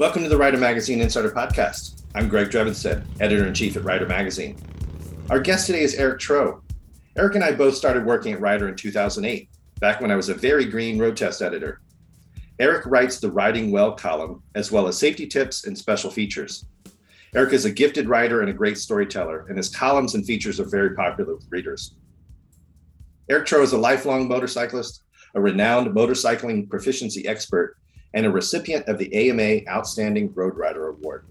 Welcome to the Rider Magazine Insider Podcast. I'm Greg Drevenstedt, editor in chief at Rider Magazine. Our guest today is Eric Trow. Eric and I both started working at Rider in 2008, back when I was a very green road test editor. Eric writes the Riding Well column, as well as safety tips and special features. Eric is a gifted writer and a great storyteller, and his columns and features are very popular with readers. Eric Trow is a lifelong motorcyclist, a renowned motorcycling proficiency expert, and a recipient of the AMA Outstanding Road Rider Award.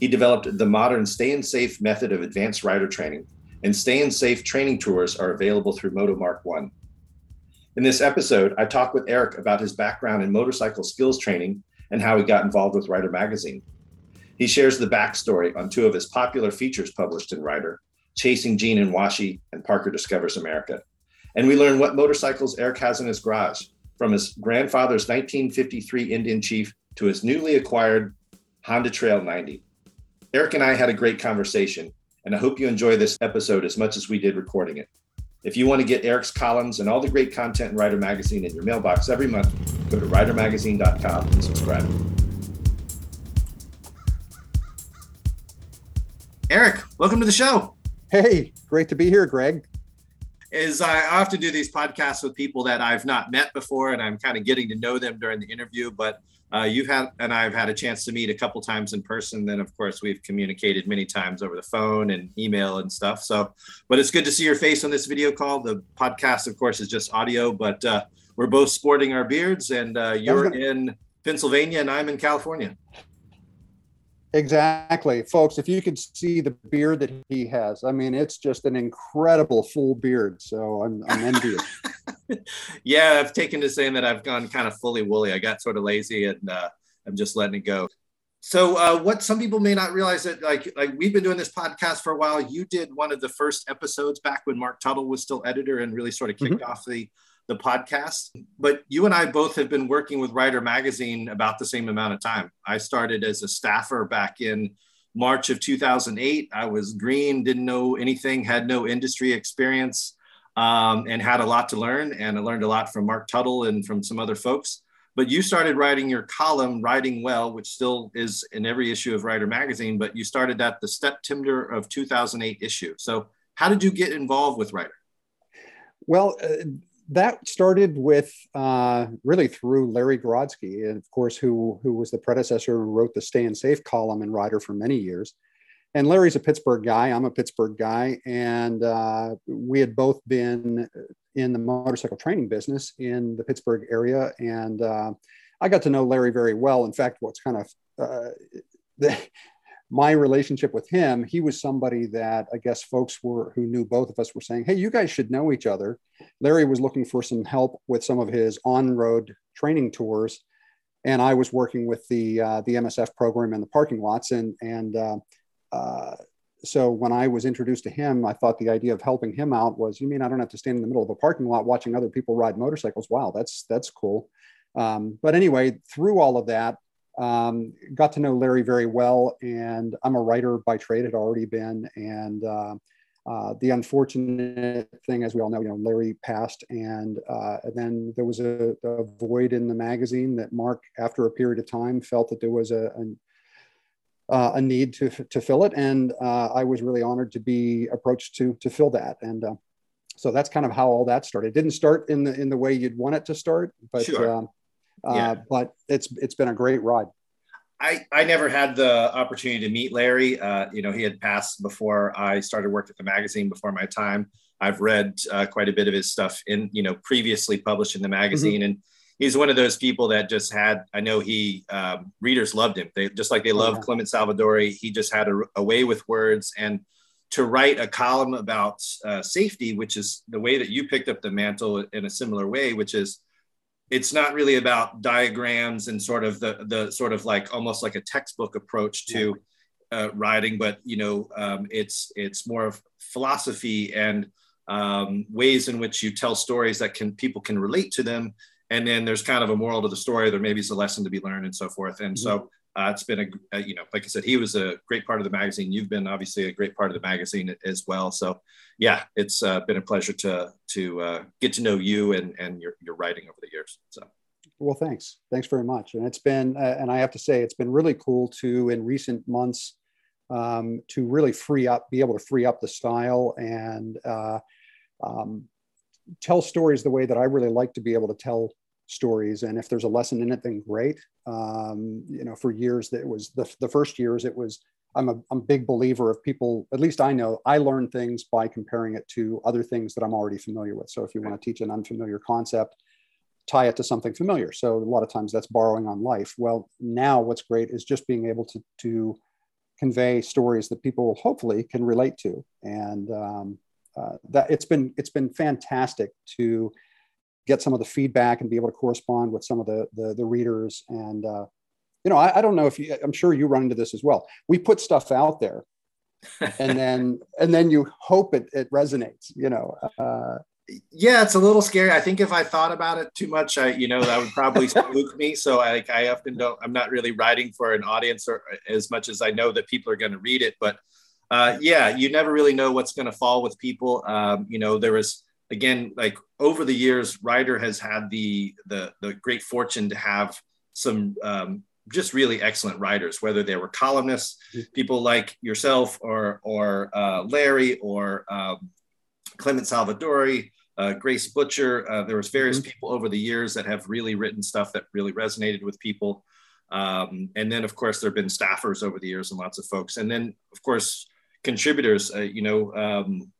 He developed the modern Stayin' Safe method of advanced rider training, and Stayin' Safe training tours are available through Motomark One. In this episode, I talk with Eric about his background in motorcycle skills training and how he got involved with Rider Magazine. He shares the backstory on two of his popular features published in Rider, Chasing Gene and Washi and Parker Discovers America. And we learn what motorcycles Eric has in his garage, from his grandfather's 1953 Indian Chief to his newly acquired Honda Trail 90. Eric and I had a great conversation, and I hope you enjoy this episode as much as we did recording it. If you want to get Eric's columns and all the great content in Rider Magazine in your mailbox every month, go to ridermagazine.com and subscribe. Eric, welcome to the show. Hey, great to be here, Greg is I often do these podcasts with people that I've not met before, and I'm kind of getting to know them during the interview. But uh, you've had and I've had a chance to meet a couple times in person. Then, of course, we've communicated many times over the phone and email and stuff. So, but it's good to see your face on this video call. The podcast, of course, is just audio, but uh, we're both sporting our beards, and uh, you're in Pennsylvania, and I'm in California. Exactly, folks. If you could see the beard that he has, I mean, it's just an incredible full beard. So I'm, I'm envious. yeah, I've taken to saying that I've gone kind of fully woolly. I got sort of lazy and uh, I'm just letting it go. So, uh, what some people may not realize that, like, like we've been doing this podcast for a while. You did one of the first episodes back when Mark Tuttle was still editor and really sort of kicked mm-hmm. off the the podcast. But you and I both have been working with Rider Magazine about the same amount of time. I started as a staffer back in March of 2008. I was green, didn't know anything, had no industry experience, um, and had a lot to learn. And I learned a lot from Mark Tuttle and from some other folks. But you started writing your column, Riding Well, which still is in every issue of Rider Magazine, but you started at the September of 2008 issue. So, how did you get involved with Rider? Well, uh, that started with uh, really through Larry Grodsky, and of course, who who was the predecessor who wrote the Stayin' Safe column in Rider for many years. And Larry's a Pittsburgh guy. I'm a Pittsburgh guy, and uh, we had both been in the motorcycle training business in the Pittsburgh area, and uh, I got to know Larry very well. In fact, what's kind of uh, the, my relationship with him, he was somebody that I guess folks were who knew both of us were saying, "Hey, you guys should know each other." Larry was looking for some help with some of his on-road training tours, and I was working with the uh, the MSF program in the parking lots, and and uh, uh, so when I was introduced to him, I thought the idea of helping him out was, you mean I don't have to stand in the middle of a parking lot watching other people ride motorcycles? Wow, that's that's cool. Um, but anyway, through all of that, um, got to know Larry very well, and I'm a writer by trade, had already been. And uh, uh, the unfortunate thing, as we all know, you know, Larry passed, and, uh, and then there was a, a, void in the magazine that Mark, after a period of time, felt that there was a, a, uh, a need to, to fill it, and uh, I was really honored to be approached to to fill that. And uh, so that's kind of how all that started. It didn't start in the in the way you'd want it to start, but. Sure um, yeah. Uh, but it's it's been a great ride. I, I never had the opportunity to meet Larry. Uh, you know, he had passed before I started work at the magazine before my time. I've read uh, quite a bit of his stuff in, you know, previously published in the magazine. Mm-hmm. And he's one of those people that just had, I know he, um, readers loved him. They just like they love oh, Clement Salvadori. He just had a, a, way with words and to write a column about uh, safety, which is the way that you picked up the mantle in a similar way, which is it's not really about diagrams and sort of the the sort of like almost like a textbook approach to uh, writing, but you know, um, it's it's more of philosophy and um, ways in which you tell stories that can people can relate to them, and then there's kind of a moral to the story. There maybe is a lesson to be learned and so forth. And mm-hmm. so uh, it's been a, a, you know, like I said, he was a great part of the magazine. You've been obviously a great part of the magazine as well. So yeah, it's uh, been a pleasure to to uh, get to know you and and your your writing over the years. So Well, thanks. Thanks very much. And it's been, uh, and I have to say, it's been really cool to, in recent months, um, to really free up, be able to free up the style and uh, um, tell stories the way that I really like to be able to tell stories. And if there's a lesson in it, then great. Um, you know, for years that was the, the first years, it was, I'm a, I'm a big believer of people, at least I know I learn things by comparing it to other things that I'm already familiar with. So if you want to teach an unfamiliar concept, tie it to something familiar. So a lot of times that's borrowing on life. Well, now what's great is just being able to, to convey stories that people hopefully can relate to. And um, uh, that it's been, it's been fantastic to get some of the feedback and be able to correspond with some of the, the, the readers. And, uh, you know, I, I don't know if you, I'm sure you run into this as well. We put stuff out there and then, and then you hope it, it resonates, you know, uh, yeah, it's a little scary. I think if I thought about it too much, I, you know, that would probably spook me. So I, I often don't, I'm not really writing for an audience or as much as I know that people are going to read it. But uh, yeah, you never really know what's going to fall with people. Um, you know, there was, again, like over the years, Rider has had the, the, the great fortune to have some um, just really excellent writers, whether they were columnists, mm-hmm. people like yourself or, or uh, Larry or um, Clement Salvadori, uh, Grace Butcher. Uh, there was various mm-hmm. people over the years that have really written stuff that really resonated with people. Um, and then, of course, there have been staffers over the years and lots of folks. And then, of course, contributors. Uh, you know, um,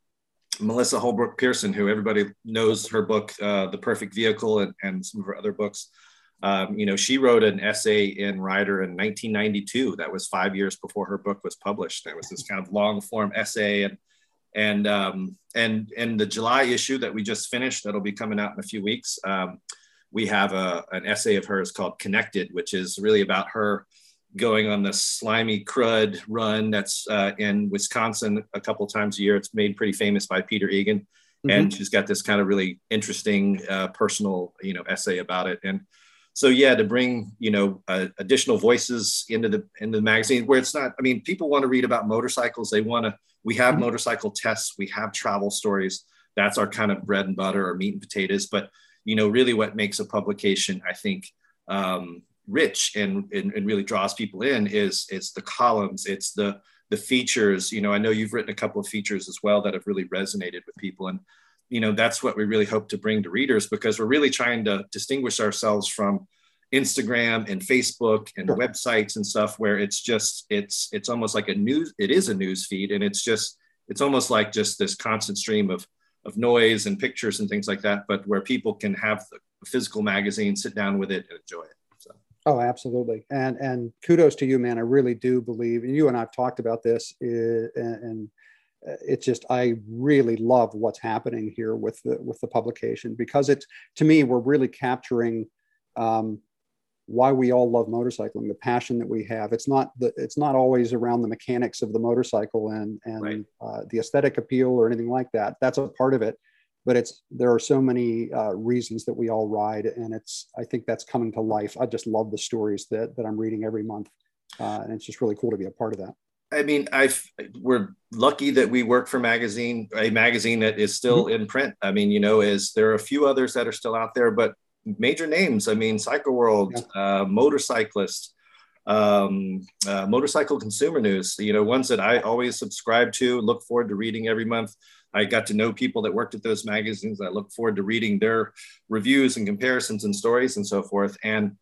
Melissa Holbrook Pierson, who everybody knows her book, uh, The Perfect Vehicle, and, and, some of her other books. Um, you know, she wrote an essay in Rider in 1992. That was five years before her book was published. It was this kind of long form essay and and um, and and the July issue that we just finished that'll be coming out in a few weeks. Um, we have a, an essay of hers called Connected, which is really about her going on the slimy crud run that's uh, in Wisconsin a couple times a year. It's made pretty famous by Peter Egan, mm-hmm. and she's got this kind of really interesting uh, personal you know essay about it and so yeah to bring you know uh, additional voices into the into the magazine where it's not i mean people want to read about motorcycles they want to we have mm-hmm. motorcycle tests we have travel stories that's our kind of bread and butter or meat and potatoes but you know really what makes a publication i think um, rich and, and, and really draws people in is it's the columns it's the the features. You know i know you've written a couple of features as well that have really resonated with people. And you know that's what we really hope to bring to readers because we're really trying to distinguish ourselves from instagram and facebook and sure. websites and stuff where it's just it's it's almost like a news it is a news feed and it's just it's almost like just this constant stream of of noise and pictures and things like that but where people can have the physical magazine sit down with it and enjoy it oh absolutely and and kudos to you man i really do believe and you and i've talked about this eh, and, and it's just I really love what's happening here with the with the publication because it's to me we're really capturing um, why we all love motorcycling, the passion that we have. It's not the it's not always around the mechanics of the motorcycle and and right. uh, the aesthetic appeal or anything like that. That's a part of it, but it's there are so many uh, reasons that we all ride, and it's I think that's coming to life. I just love the stories that that I'm reading every month, uh, and it's just really cool to be a part of that. I mean, I we're lucky that we work for magazine, a magazine that is still mm-hmm. in print. I mean, you know, is there are a few others that are still out there, but major names. I mean, Cycle World, yeah. uh, Motorcyclist, um, uh, Motorcycle Consumer News. You know, ones that I always subscribe to, look forward to reading every month. I got to know people that worked at those magazines. I look forward to reading their reviews and comparisons and stories and so forth. And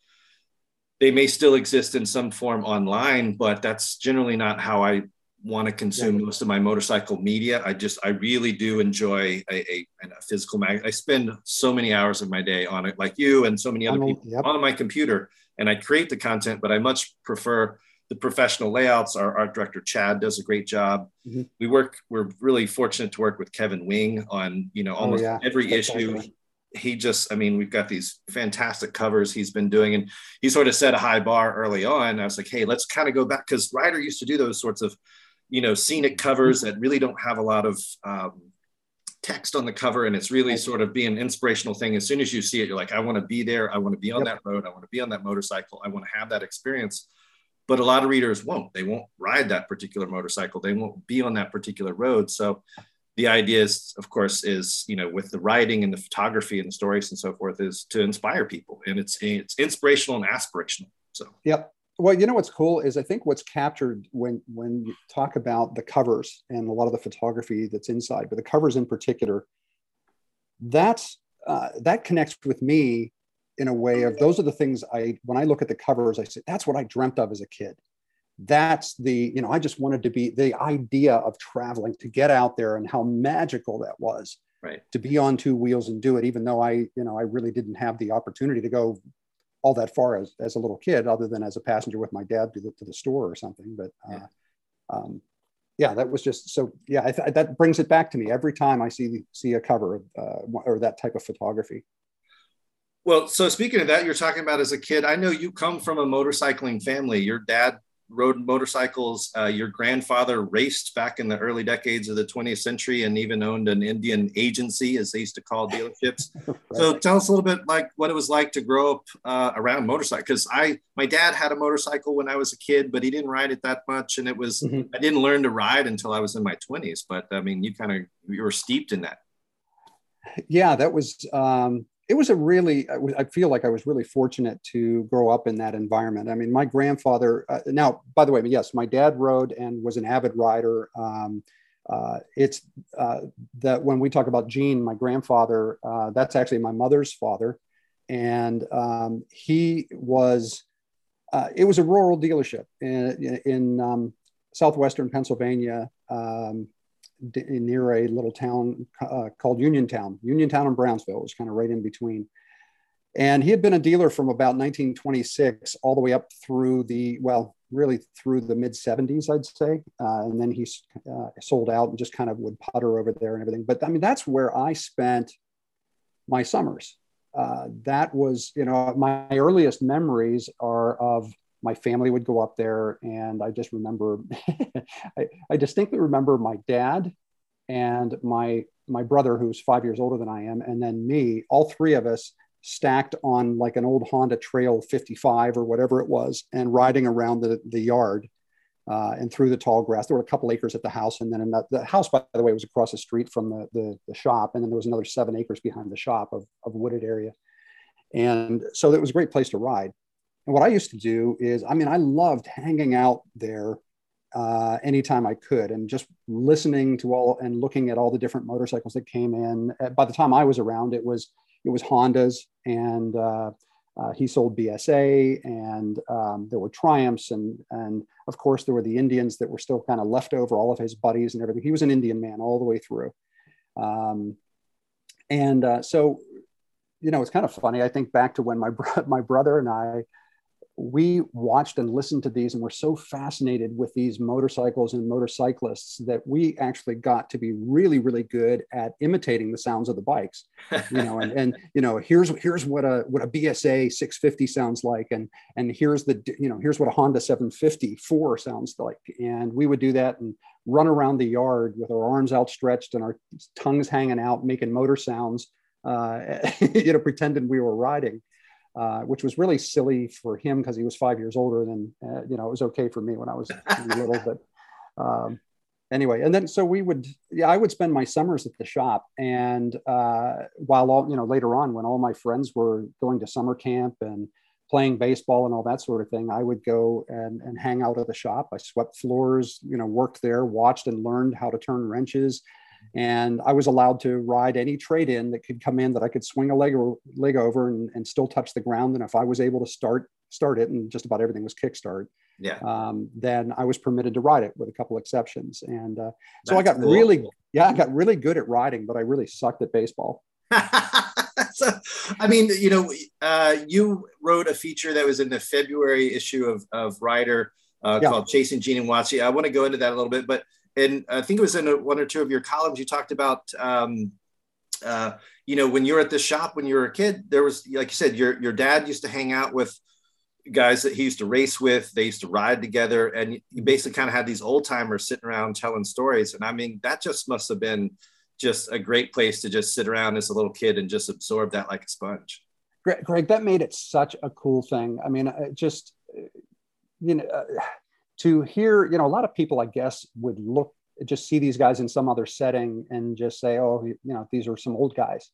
they may still exist in some form online, but that's generally not how I want to consume yeah. most of my motorcycle media. I just, I really do enjoy a, a, a physical mag. I spend so many hours of my day on it, like you and so many other people yep. on my computer, and I create the content, but I much prefer the professional layouts. Our art director Chad does a great job. Mm-hmm. We work. We're really fortunate to work with Kevin Wing on you know oh, almost oh, yeah. every That's issue. Awesome he just, I mean, we've got these fantastic covers he's been doing, and he sort of set a high bar early on. I was like, hey, let's kind of go back because Rider used to do those sorts of, you know, scenic covers that really don't have a lot of um, text on the cover, and it's really sort of be an inspirational thing. As soon as you see it, you're like, I want to be there. I want to be on yep. that road. I want to be on that motorcycle. I want to have that experience. But a lot of readers won't. They won't ride that particular motorcycle. They won't be on that particular road. So the idea is, of course, is you know with the writing and the photography and the stories and so forth, is to inspire people, and it's it's inspirational and aspirational. So yep. Well, you know what's cool is I think what's captured when when you talk about the covers and a lot of the photography that's inside, but the covers in particular, that's uh, that connects with me in a way of those are the things I when I look at the covers, I say that's what I dreamt of as a kid. That's the you know i just wanted to be the idea of traveling to get out there and how magical that was right. to be on two wheels and do it even though i you know i really didn't have the opportunity to go all that far as, as a little kid other than as a passenger with my dad to the, to the store or something but uh, yeah. Um, yeah that was just so yeah th- that brings it back to me every time i see see a cover of, uh, or that type of photography well so speaking of that you're talking about as a kid i know you come from a motorcycling family your dad rode motorcycles. Uh, your grandfather raced back in the early decades of the 20th century and even owned an Indian agency, as they used to call dealerships. right. So tell us a little bit like what it was like to grow up uh, around motorcycles. Because I, my dad had a motorcycle when I was a kid, but he didn't ride it that much, and it was mm-hmm. I didn't learn to ride until I was in my 20s. But I mean, you kind of you were steeped in that. Yeah, that was. Um, it was a really i feel like i was really fortunate to grow up in that environment. I mean my grandfather uh, now by the way yes my dad rode and was an avid rider um, uh, it's uh, that when we talk about gene my grandfather uh, that's actually my mother's father. And um, he was uh, it was a rural dealership in, in um, southwestern pennsylvania um, near a little town uh, called Uniontown, Uniontown and Brownsville. It was kind of right in between. And he had been a dealer from about 1926 all the way up through the, well, really through the mid 70s, I'd say. Uh, and then he uh, sold out and just kind of would putter over there and everything. But I mean, that's where I spent my summers. Uh, that was, you know, my earliest memories are of my family would go up there and i just remember I, I, distinctly remember my dad and my my brother who's five years older than i am and then me all three of us stacked on like an old honda trail 55 or whatever it was and riding around the, the yard uh, and through the tall grass. There were a couple acres at the house and then the, the house by the way was across the street from the, the, the shop and then there was another seven acres behind the shop of, of wooded area. And so it was a great place to ride and what I used to do is, I mean, I loved hanging out there uh, anytime I could and just listening to all and looking at all the different motorcycles that came in. Uh, by the time I was around, it was it was Hondas and uh, uh, he sold BSA and um, there were Triumphs and and of course there were the Indians that were still kind of left over. All of his buddies and everything. He was an Indian man all the way through. Um, and uh, so, you know, it's kind of funny. I think back to when my bro- my brother and I we watched and listened to these and were so fascinated with these motorcycles and motorcyclists that we actually got to be really really good at imitating the sounds of the bikes you know and, and you know here's here's what a what a bsa 650 sounds like and and here's the you know here's what a honda 754 sounds like. And we would do that and run around the yard with our arms outstretched and our tongues hanging out making motor sounds uh, you know pretending we were riding uh, which was really silly for him because he was five years older than uh, you know it was okay for me when I was little. But um, anyway, and then so we would yeah I would spend my summers at the shop, and uh, while all you know later on when all my friends were going to summer camp and playing baseball and all that sort of thing, I would go and, and hang out at the shop. I swept floors, you know, worked there, watched and learned how to turn wrenches and I was allowed to ride any trade in that could come in that I could swing a leg, or, leg over and, and still touch the ground. And if I was able to start start it, and just about everything was kickstart, yeah, um, then I was permitted to ride it with a couple exceptions. And uh, so I got cool. really, yeah, I got really good at riding, but I really sucked at baseball. so, I mean, you know, uh, you wrote a feature that was in the February issue of, of Rider uh, yeah. called Chasing Gene and Washi. I want to go into that a little bit, but and I think it was in a, one or two of your columns you talked about um, uh, you know when you were at the shop when you were a kid there was like you said your your dad used to hang out with guys that he used to race with. They used to ride together. And you basically kind of had these old timers sitting around telling stories. And i mean that just must have been just a great place to just sit around as a little kid and just absorb that like a sponge. Greg, greg that made it such a cool thing. I mean just you know uh, to hear, you know, a lot of people, I guess, would look just see these guys in some other setting and just say, oh, you know, these are some old guys.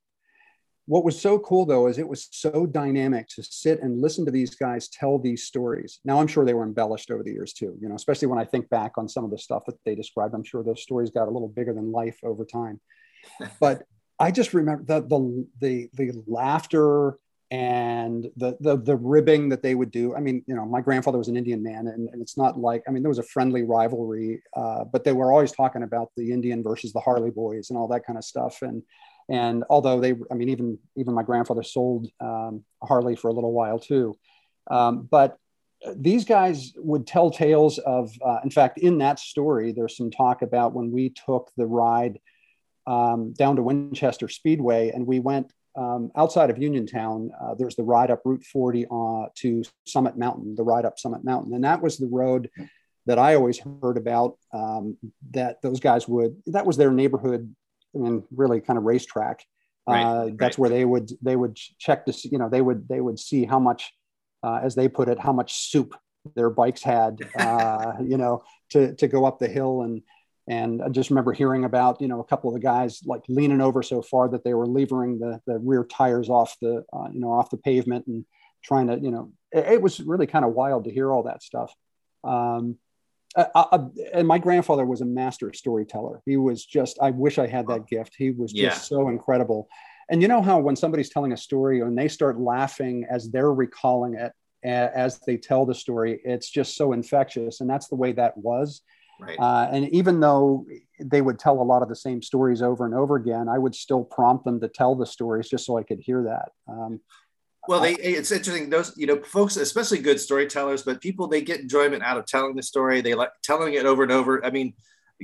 What was so cool though is it was so dynamic to sit and listen to these guys tell these stories. Now I'm sure they were embellished over the years too, you know, especially when I think back on some of the stuff that they described. I'm sure those stories got a little bigger than life over time. but I just remember the the the the laughter and the, the the ribbing that they would do. I mean, you know, my grandfather was an Indian man, and, and it's not like I mean, there was a friendly rivalry, uh, but they were always talking about the Indian versus the Harley Boys and all that kind of stuff. And and although they, I mean, even even my grandfather sold um, Harley for a little while too, um, but these guys would tell tales of. Uh, in fact, in that story, there's some talk about when we took the ride um, down to Winchester Speedway, and we went um, outside of Uniontown, uh, there's the ride up Route 40 uh, to Summit Mountain, the ride up Summit Mountain. And that was the road that I always heard about um, that those guys would, that was their neighborhood I mean, really kind of racetrack. Right, uh, that's right. where they would, they would check to see, you know, they would, they would see how much, uh, as they put it, how much soup their bikes had, uh, you know, to, to go up the hill and, and I just remember hearing about, you know, a couple of the guys like leaning over so far that they were levering the, the rear tires off the, uh, you know, off the pavement and trying to, you know, it, it was really kind of wild to hear all that stuff. Um, I, I, and my grandfather was a master storyteller. He was just, I wish I had that gift. He was just yeah. so incredible. And you know how when somebody's telling a story and they start laughing as they're recalling it, as they tell the story, it's just so infectious. And that's the way that was. Right. Uh, and even though they would tell a lot of the same stories over and over again, I would still prompt them to tell the stories just so I could hear that. Um, well, they, it's interesting. Those, you know, folks, especially good storytellers, but people, they get enjoyment out of telling the story. They like telling it over and over. I mean,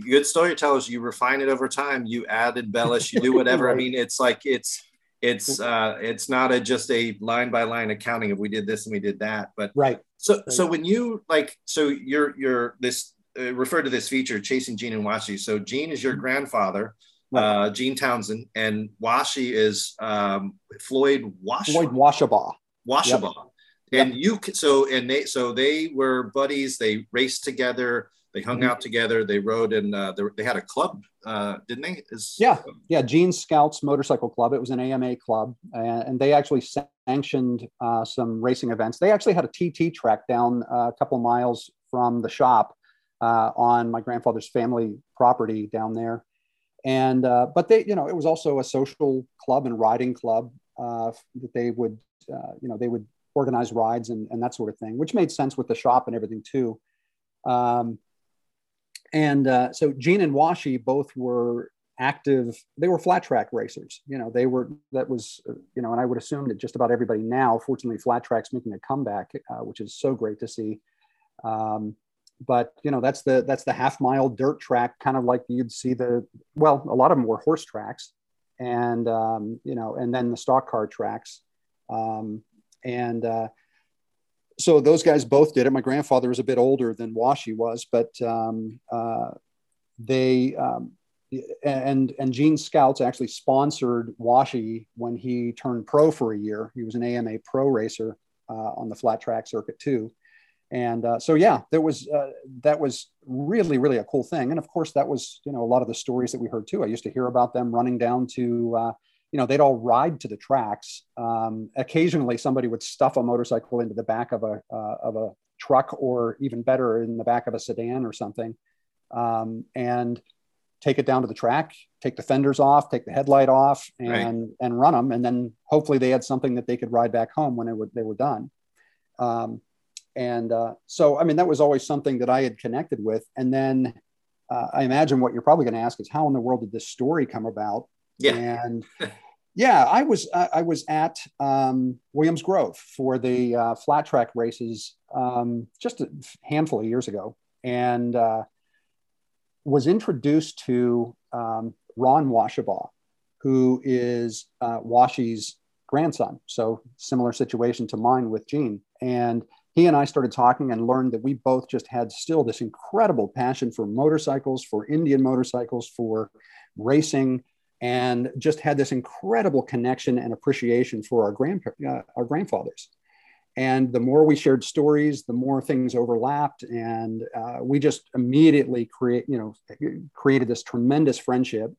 good storytellers, you refine it over time. You add, embellish, you do whatever. right. I mean, it's like, it's, it's, uh, it's not a, just a line by line accounting of we did this and we did that, but right. So, right. so when you like, so you're, you're this, uh, refer to this feature, Chasing Gene and Washi. So Gene is your mm-hmm. grandfather, uh, Gene Townsend, and Washi is um, Floyd Wash. Floyd Washabaugh. Washabaugh. Yep. And you so and they so they were buddies. They raced together. They hung mm-hmm. out together. They rode and uh, they, they, had a club, uh, didn't they? Is, yeah, yeah. Gene Scouts Motorcycle Club. It was an AMA club, and, and they actually sanctioned uh, some racing events. They actually had a TT track down uh, a couple miles from the shop uh, on my grandfather's family property down there. And uh, but they, you know, it was also a social club and riding club uh, that they would, uh, you know, they would organize rides and, and that sort of thing, which made sense with the shop and everything too. Um, and uh, so Gene and Washi both were active. They were flat track racers. You know, they were that was you know, and I would assume that just about everybody now, fortunately, flat tracks making a comeback, uh, which is so great to see. Um, but you know that's the that's the half mile dirt track kind of like you'd see the well a lot of them were horse tracks and um, you know and then the stock car tracks. Um, and uh, so those guys both did it. My grandfather was a bit older than washi was but um, uh, they um, and and Gene Scouts actually sponsored Washi when he turned pro for a year. He was an AMA pro racer uh, on the flat track circuit too and uh, so yeah there was uh, that was really really a cool thing. And of course that was you know a lot of the stories that we heard too. I used to hear about them running down to uh, you know they'd all ride to the tracks. Um, occasionally somebody would stuff a motorcycle into the back of a uh, of a truck or even better in the back of a sedan or something um, and take it down to the track take the fenders off take the headlight off and right. and run them and then hopefully they had something that they could ride back home when they were they were done. Um, and uh, so, I mean, that was always something that I had connected with. And then uh, I imagine what you're probably going to ask is how in the world did this story come about? Yeah. And yeah, I was I was at um, Williams Grove for the uh, flat track races um, just a handful of years ago, and uh, was introduced to um, Ron Washabaugh, who is uh, Washi's grandson. So similar situation to mine with Gene, and he and I started talking and learned that we both just had still this incredible passion for motorcycles, for Indian motorcycles, for racing, and just had this incredible connection and appreciation for our grand uh, our grandfathers. And the more we shared stories, the more things overlapped, and uh, we just immediately create, you know, created this tremendous friendship,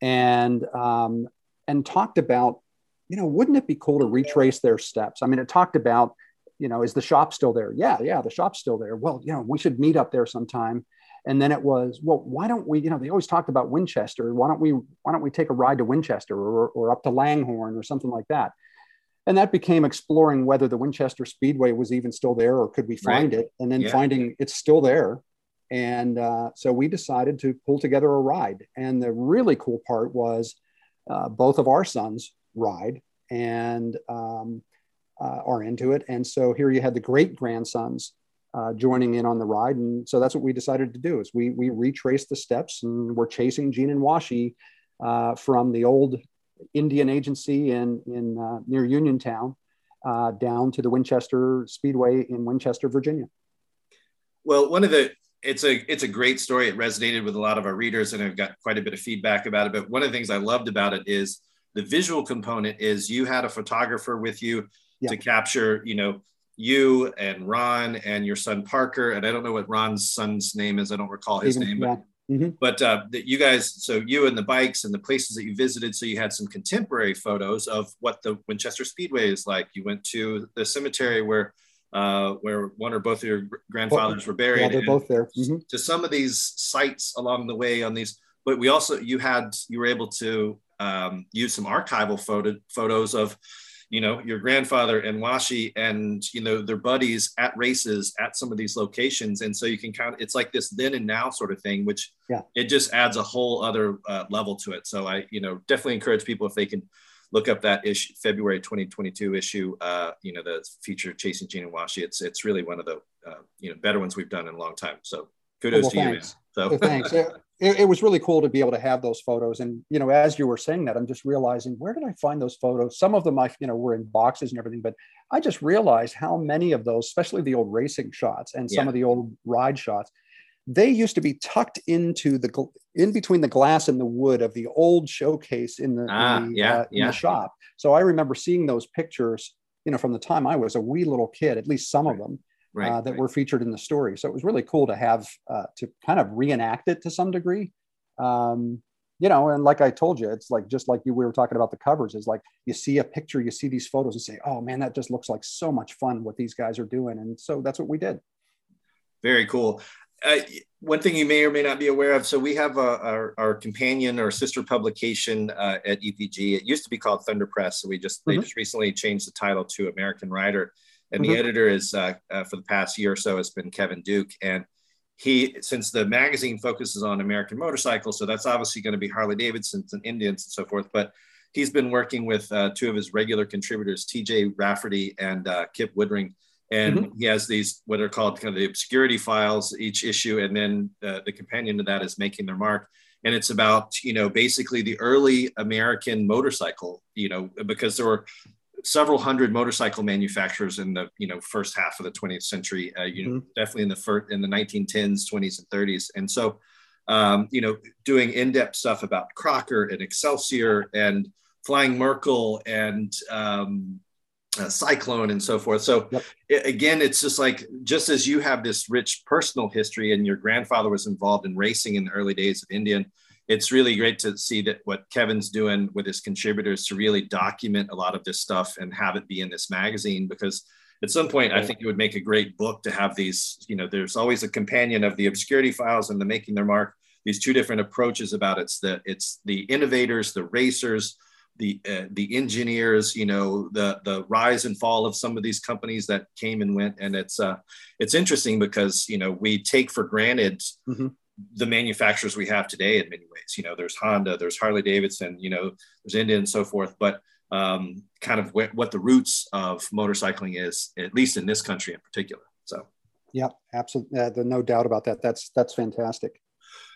and um, and talked about, you know, wouldn't it be cool to retrace their steps? I mean, it talked about, you know, is the shop still there? Yeah, yeah, the shop's still there. Well, you know, we should meet up there sometime. And then it was, well, why don't we, you know, they always talked about Winchester. Why don't we, why don't we take a ride to Winchester or, or up to Langhorne or something like that? and that became exploring whether the Winchester Speedway was even still there or could we find right. it, and then yeah. finding it's still there. And uh, so we decided to pull together a ride. And the really cool part was uh, both of our sons ride and um, uh, are into it. And so here you had the great grandsons uh, joining in on the ride. And so that's what we decided to do is we, we retraced the steps and we're chasing Gene and Washi uh, from the old Indian agency in, in uh, near Uniontown uh, down to the Winchester Speedway in Winchester, Virginia. Well, one of the it's a it's a great story. It resonated with a lot of our readers, and I've got quite a bit of feedback about it. But one of the things I loved about it is the visual component. Is you had a photographer with you yeah. to capture, you know, you and Ron and your son Parker, and I don't know what Ron's son's name is. I don't recall his name, yeah. but Mm-hmm. But uh, that you guys, so you and the bikes and the places that you visited, so you had some contemporary photos of what the Winchester Speedway is like. You went to the cemetery where uh, where one or both of your grandfathers were buried. Yeah, they're both there. Mm-hmm. To some of these sites along the way on these, but we also you had you were able to um, use some archival photo, photos of you know your grandfather and Washi and you know their buddies at races at some of these locations, and so you can kind of it's like this then and now sort of thing, which yeah. it just adds a whole other uh, level to it. So I you know definitely encourage people if they can look up that issue February 2022 issue, uh, you know the feature chasing Gene and Washi. It's it's really one of the uh, you know better ones we've done in a long time. So kudos well, to thanks. you. Man. So well, thanks. It, it, was really cool to be able to have those photos. And you know, as you were saying that, I'm just realizing where did I find those photos? Some of them I you know were in boxes and everything, but I just realized how many of those, especially the old racing shots and some yeah. of the old ride shots, they used to be tucked into the in between the glass and the wood of the old showcase in the, ah, in the, yeah, uh, yeah. in the shop. So I remember seeing those pictures, you know, from the time I was a wee little kid, at least some of them right, uh, that right. were featured in the story. So it was really cool to have uh, to kind of reenact it to some degree. Um, you know, and like I told you, it's like just like you we were talking about the covers. Is like you see a picture, you see these photos, and say, "Oh man, that just looks like so much fun what these guys are doing." And so that's what we did. Very cool. Uh, one thing you may or may not be aware of. So we have a, our, our companion or sister publication uh, at EPG. It used to be called Thunder Press. So we just mm-hmm. they just recently changed the title to American Rider and mm-hmm. the editor is uh, uh, for the past year or so has been Kevin Duke, and he since the magazine focuses on American motorcycles, so that's obviously going to be Harley Davidsons and Indians and so forth, but he's been working with uh, two of his regular contributors, TJ Rafferty and uh, Kip Woodring. And mm-hmm. he has these what are called kind of the obscurity files each issue, and then uh, the companion to that is making their mark and it's about you know basically the early american motorcycle you know because there were several hundred motorcycle manufacturers in the you know first half of the 20th century uh, you know mm-hmm. definitely in the first in the 1910s 20s and 30s and so um, you know doing in-depth stuff about crocker and excelsior and flying merkel and um, uh, cyclone and so forth so yep. it, again it's just like just as you have this rich personal history and your grandfather was involved in racing in the early days of indian it's really great to see that what Kevin's doing with his contributors to really document a lot of this stuff and have it be in this magazine because at some point I think it would make a great book to have these, you know, there's always a companion of the obscurity files and the making their mark, these two different approaches about it. it's the it's the innovators, the racers, the uh, the engineers, you know, the the rise and fall of some of these companies that came and went, and it's uh, it's interesting because you know we take for granted mm-hmm the manufacturers we have today in many ways. You know, there's Honda, there's Harley Davidson, you know, there's India and so forth. But um, kind of wh- what the roots of motorcycling is, at least in this country in particular. So, yeah, absolutely, uh, no doubt about that. That's that's fantastic.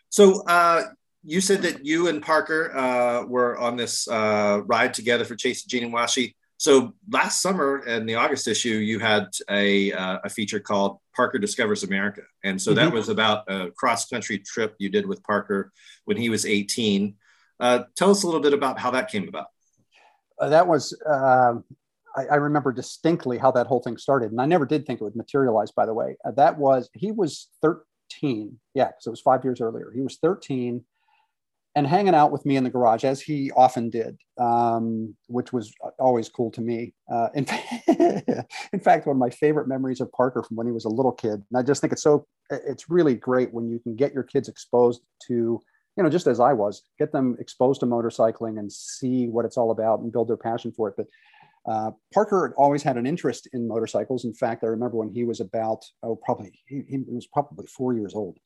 So, uh, you said that you and Parker uh, were on this uh, ride together for Chase Gene and Washi. So last summer in the August issue, you had a, uh, a feature called Parker Discovers America. And so mm-hmm. that was about a cross country trip you did with Parker when he was 18. Uh, tell us a little bit about how that came about. Uh, that was, um, I, I, remember distinctly how that whole thing started, and I never did think it would materialize. By the way, uh, that was he was 13. Yeah, because it was five years earlier. He was 13 and hanging out with me in the garage as he often did, um, which was always cool to me. Uh, in, in, fact, one of my favorite memories of Parker from when he was a little kid, and I just think it's so it's really great when you can get your kids exposed to, you know, just as I was, get them exposed to motorcycling and see what it's all about and build their passion for it. But uh, Parker always had an interest in motorcycles. In fact, I remember when he was about oh probably he, he was probably four years old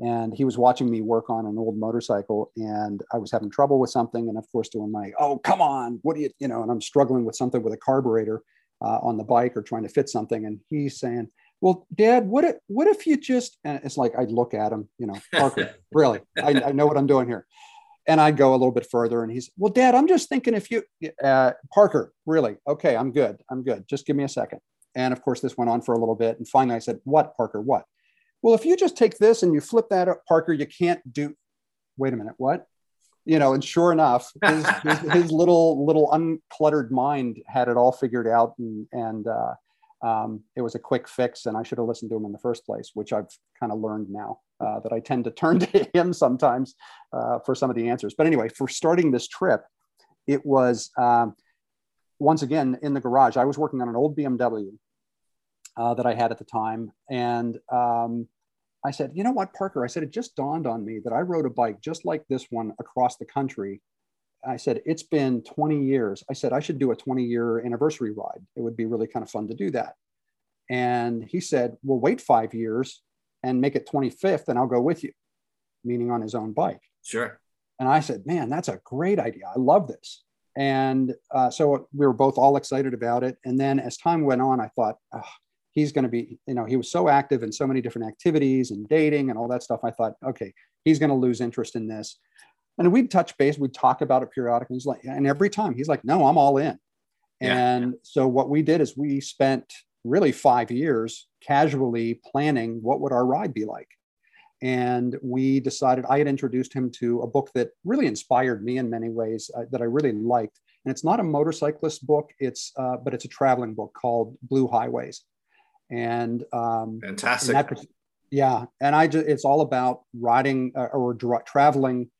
and he was watching me work on an old motorcycle and i was having trouble with something and of course doing my oh come on what do you you know and i'm struggling with something with a carburetor uh, on the bike or trying to fit something and he's saying well dad what if what if you just and it's like i'd look at him you know parker really? I, I, know what i'm doing here. And i'd go a little bit further and he's well dad i'm just thinking if you uh, parker really? Okay i'm good i'm good just give me a second. And of course this went on for a little bit and finally i said what parker what well, if you just take this and you flip that up, Parker, you can't do. Wait a minute, what? You know, and sure enough, his, his, his little little uncluttered mind had it all figured out, and and uh, um, it was a quick fix. And I should have listened to him in the first place, which I've kind of learned now uh, that I tend to turn to him sometimes uh, for some of the answers. But anyway, for starting this trip, it was um, once again in the garage. I was working on an old BMW uh, that I had at the time. And um, I said, you know what, Parker? I said, it just dawned on me that I rode a bike just like this one across the country. I said, it's been 20 years. I said, I should do a 20 year anniversary ride. It would be really kind of fun to do that. And he said, well, wait five years and make it 25th, and I'll go with you, meaning on his own bike. Sure. And I said, man, that's a great idea. I love this. And uh, so we were both all excited about it. And then as time went on, I thought, oh, he's going to be, you know, he was so active in so many different activities and dating and all that stuff. I thought, okay, he's going to lose interest in this. And we'd touch base, we'd talk about it periodically. He's like, and every time he's like, no, I'm all in. Yeah. And so what we did is we spent really five years casually planning what would our ride be like. And we decided I had introduced him to a book that really inspired me in many ways uh, that I really liked. And it's not a motorcyclist book, it's uh, but it's a traveling book called Blue Highways and um, fantastic. And that, yeah, and I just it's all about riding uh, or dra- traveling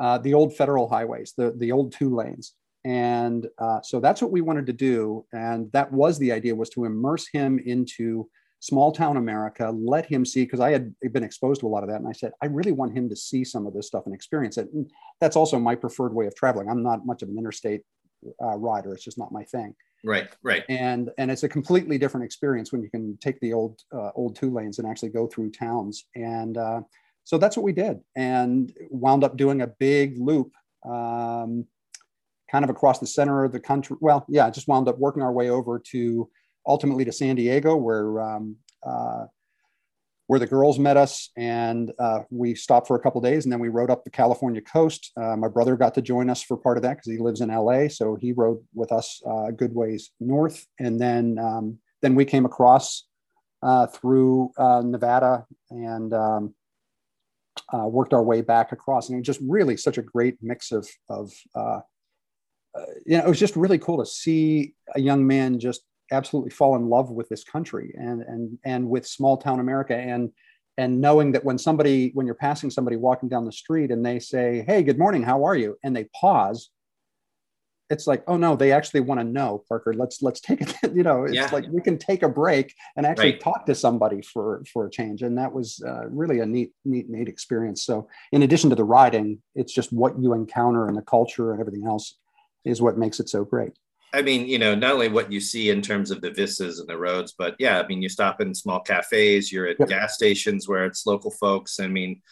uh, the old federal highways, the the old two lanes, and uh, so that's what we wanted to do, and that was the idea was to immerse him into small town America, let him see because I had been exposed to a lot of that, and I said I really want him to see some of this stuff and experience it. And that's also my preferred way of traveling. I'm not much of an interstate uh, rider; it's just not my thing. Right, right. And and it's a completely different experience when you can take the old uh, old two lanes and actually go through towns. And uh, so that's what we did, and wound up doing a big loop, um, kind of across the center of the country. Well, yeah, just wound up working our way over to ultimately to San Diego, where um, uh, where the girls met us and uh, we stopped for a couple days and then we rode up the california coast. Uh, my brother got to join us for part of that because he lives in la so he rode with us uh, a good ways north. And then um, then we came across uh, through uh, nevada and um, worked our way back across. And it was just really such a great mix of of you know it was just really cool to see a young man just absolutely fall in love with this country and and and with small town America. And and knowing that when somebody when you're passing somebody walking down the street and they say hey good morning how are you? and they pause it's like oh no they actually want to know parker. Let's let's take it you know it's yeah. like we can take a break and actually right. talk to somebody for for a change. And that was uh, really a neat neat neat experience. So in addition to the riding it's just what you encounter and the culture and everything else is what makes it so great I mean, you know, not only what you see in terms of the vistas and the roads, but yeah, I mean, you stop in small cafes, you're at yep. gas stations where it's local folks. I mean,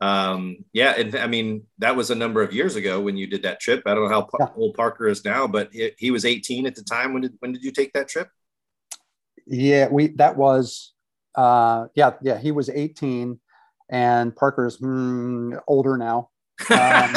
um, yeah, and I mean, that was a number of years ago when you did that trip. I don't know how yeah. old Parker is now, but it, he was 18 at the time. When did when did you take that trip? Yeah, we that was uh, yeah yeah he was 18, and Parker's mm, older now. Um,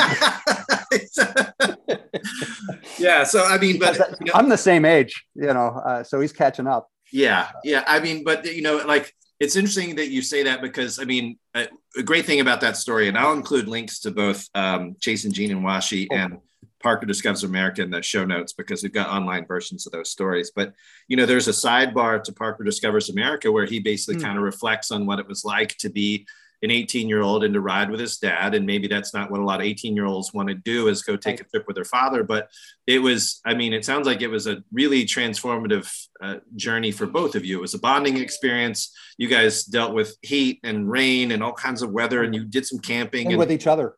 yeah. So I mean, but you know, I'm the same age, you know. Uh, so he's catching up. Yeah, yeah. I mean, but you know, like it's interesting that you say that because I mean, a, a great thing about that story, and I'll include links to both um, Chase and Gene and Washi, oh. and Parker Discovers America in the show notes because we've got online versions of those stories. But you know, there's a sidebar to Parker Discovers America where he basically mm. kind of reflects on what it was like to be an 18 year old and to ride with his dad. And maybe that's not what a lot of 18 year olds want to do is go take a trip with their father. But it was, I mean, it sounds like it was a really transformative uh, journey for both of you. It was a bonding experience. You guys dealt with heat and rain and all kinds of weather and you did some camping and, and with each other.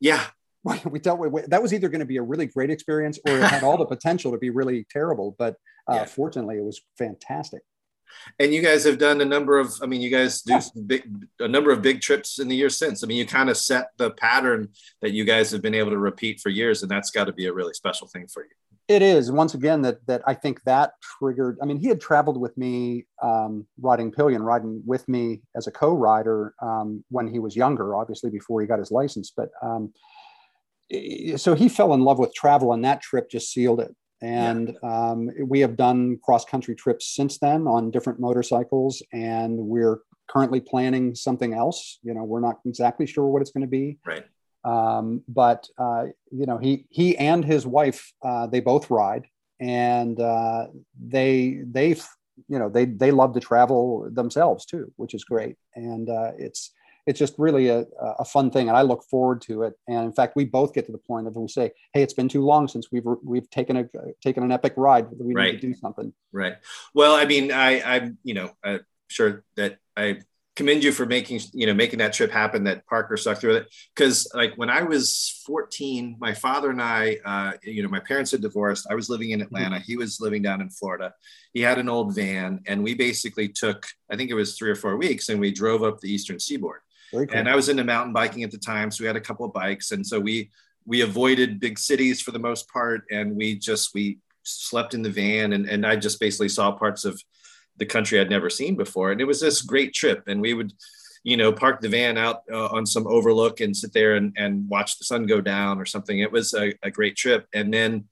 Yeah. We dealt with that was either going to be a really great experience or it had all the potential to be really terrible. But uh, yeah. fortunately, it was fantastic and you guys have done a number of i mean you guys do big, a number of big trips in the years since. I mean you kind of set the pattern that you guys have been able to repeat for years and that's got to be a really special thing for you. It is. Once again that that i think that triggered i mean he had traveled with me um, riding pillion riding with me as a co-rider um, when he was younger obviously before he got his license but um, so he fell in love with travel and that trip just sealed it and yeah. um, we have done cross country trips since then on different motorcycles, and we're currently planning something else. You know, we're not exactly sure what it's going to be. Right. Um, but uh, you know, he he and his wife uh, they both ride, and uh, they they you know they they love to travel themselves too, which is great. And uh, it's it's just really a, a fun thing and i look forward to it. And in fact we both get to the point of we say hey it's been too long since we've we've taken a taken an epic ride. We right. need to do something. Right. Well i mean i i'm you know i'm sure that i commend you for making you know making that trip happen that parker stuck through it. Because like when i was 14 my father and i uh, you know my parents had divorced. I was living in mm-hmm. atlanta. He was living down in florida. He had an old van and we basically took i think it was three or four weeks and we drove up the eastern seaboard Cool. And I was into mountain biking at the time, so we had a couple of bikes, and so we we avoided big cities for the most part, and we just we slept in the van, and and I just basically saw parts of the country I'd never seen before, and it was this great trip, and we would you know, park the van out uh, on some overlook and sit there and, and watch the sun go down or something. It was a, a great trip. And then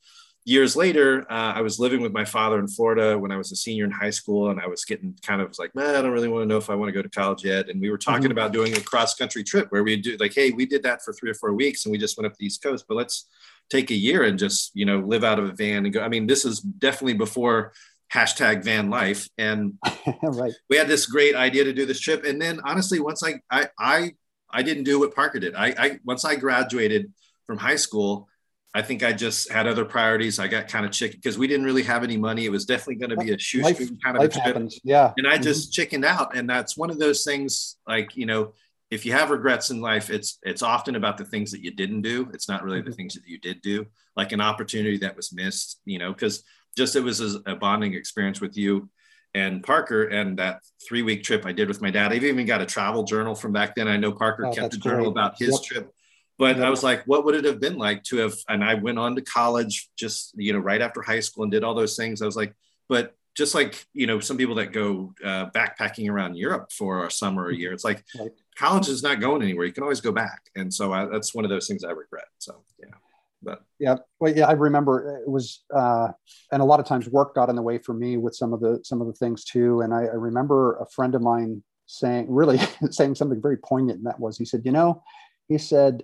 years later, uh, I was living with my father in Florida when I was a senior in high school, and I was getting kind of like, man, I don't really want to know if I want to go to college yet. And we were talking mm-hmm. about doing a cross country trip where we do like, hey, we did that for three or four weeks, and we just went up the East Coast, but let's take a year and just you know live out of a van and go. I mean, this is definitely before hashtag van life and right. we had this great idea to do this trip and then honestly once i i i, I didn't do what parker did I, I once i graduated from high school I think I just had other priorities. I got kind of chicken because we didn't really have any money. It was definitely going to be a shoestring kind of trip. Happens. Yeah. And I mm-hmm. just chickened out. And that's one of those things like, you know, if you have regrets in life, it's it's often about the things that you didn't do. It's not really mm-hmm. the things that you did do, like an opportunity that was missed, you know, because just it was a bonding experience with you and Parker and that three week trip I did with my dad. I've even got a travel journal from back then. I know Parker oh, kept a journal great. about his yep. trip but I was like, what would it have been like to have? And I went on to college just, you know, right after high school and did all those things. I was like, but just like, you know, some people that go uh, backpacking around Europe for a summer or a year, it's like right. college is not going anywhere. You can always go back. And so I, that's one of those things I regret. So, yeah. But yeah, well, yeah, I remember it was, uh, and a lot of times work got in the way for me with some of the some of the things too. And I, I remember a friend of mine saying, really saying something very poignant, and that was, he said, you know, he said,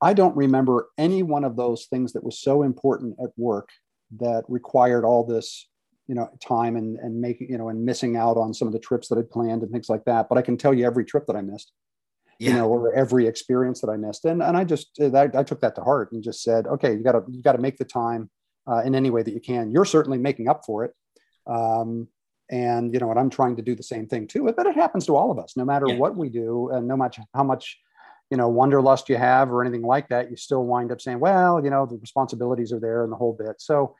I don't remember any one of those things that was so important at work that required all this, you know, time and and making, you know, and missing out on some of the trips that I'd planned and things like that. But I can tell you every trip that I missed, yeah. you know, or every experience that I missed. And and I just I, I took that to heart and just said, okay, you gotta you gotta make the time uh, in any way that you can. You're certainly making up for it. Um, and you know, and I'm trying to do the same thing too. But it happens to all of us, no matter yeah. what we do, and no much how much you know wanderlust you have or anything like that you still wind up saying well you know the responsibilities are there and the whole bit so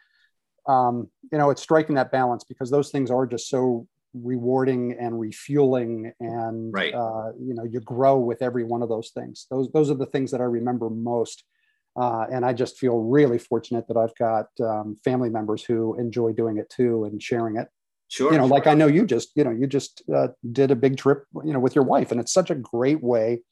um, you know it's striking that balance because those things are just so rewarding and refueling and right. uh, you know you grow with every one of those things those those are the things that i remember most uh, and i just feel really fortunate that i've got um, family members who enjoy doing it too and sharing it sure you know sure. like i know you just you know you just uh, did a big trip you know with your wife and it's such a great way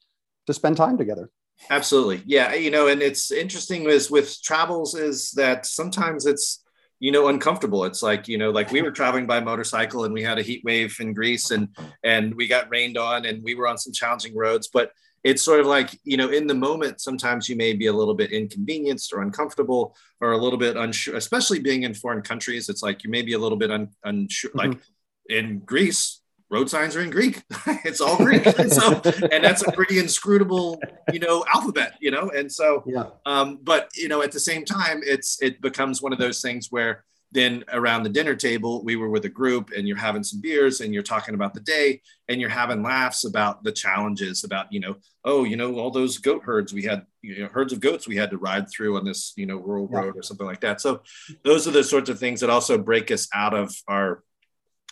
to spend time together. Absolutely. Yeah you know and it's interesting is with travels is that sometimes it's you know uncomfortable. It's like you know like we were traveling by motorcycle and we had a heat wave in greece and and we got rained on and we were on some challenging roads but it's sort of like you know in the moment sometimes you may be a little bit inconvenienced or uncomfortable or a little bit unsure especially being in foreign countries it's like you may be a little bit un, unsure mm-hmm. like in greece road signs are in greek. It's all greek. And so and that's a pretty inscrutable you know alphabet you know? And so yeah. um but you know at the same time it's it becomes one of those things where then around the dinner table we were with a group and you're having some beers and you're talking about the day and you're having laughs about the challenges about you know oh you know all those goat herds we had you know herds of goats we had to ride through on this you know rural yeah. road or something like that. So those are the sorts of things that also break us out of our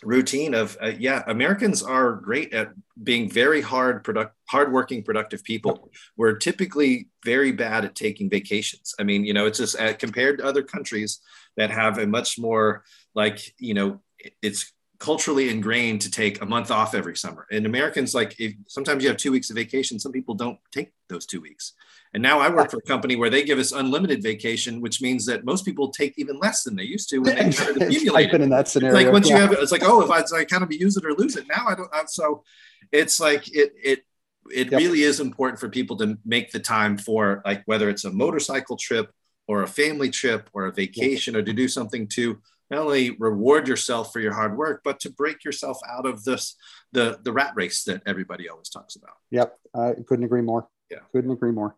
routine of uh, yeah americans are great at being very hard product hardworking productive people. We're typically very bad at taking vacations. I mean you know it's just uh, compared to other countries that have a much more like you know it's culturally ingrained to take a month off every summer and americans like if sometimes you have two weeks of vacation some people don't take those two weeks and now I work for a company where they give us unlimited vacation, which means that most people take even less than they used to when they try to accumulate. I've been in that scenario. It's like once yeah. you have it, it's like, oh, if I, I kind of use it or lose it. Now I don't. I'm, so it's like it it it yep. really is important for people to make the time for like whether it's a motorcycle trip or a family trip or a vacation yep. or to do something to not only reward yourself for your hard work, but to break yourself out of this the the rat race that everybody always talks about. Yep, I couldn't agree more. Yeah. Couldn't agree more.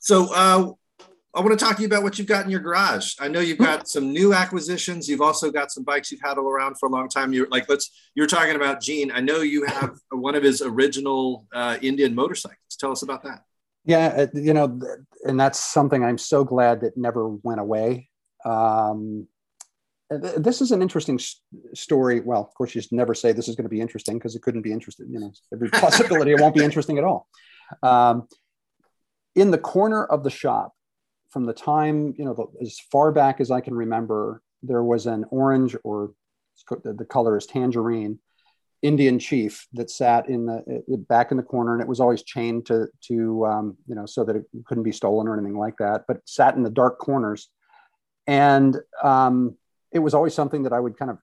So uh, i want to talk to you about what you've got in your garage. I know you've got some new acquisitions. You've also got some bikes you've had all around for a long time. You're like let's you're talking about gene. I know you have one of his original uh, indian motorcycles. Tell us about that. Yeah uh, you know and that's something i'm so glad that never went away. Um, this is an interesting story. Well, of course, you just never say this is going to be interesting because it couldn't be interesting. You know, every possibility it won't be interesting at all. Um, in the corner of the shop from the time you know the, as far back as i can remember there was an orange or the color is tangerine indian chief that sat in the back in the corner and it was always chained to to um, you know so that it couldn't be stolen or anything like that but sat in the dark corners and um, it was always something that i would kind of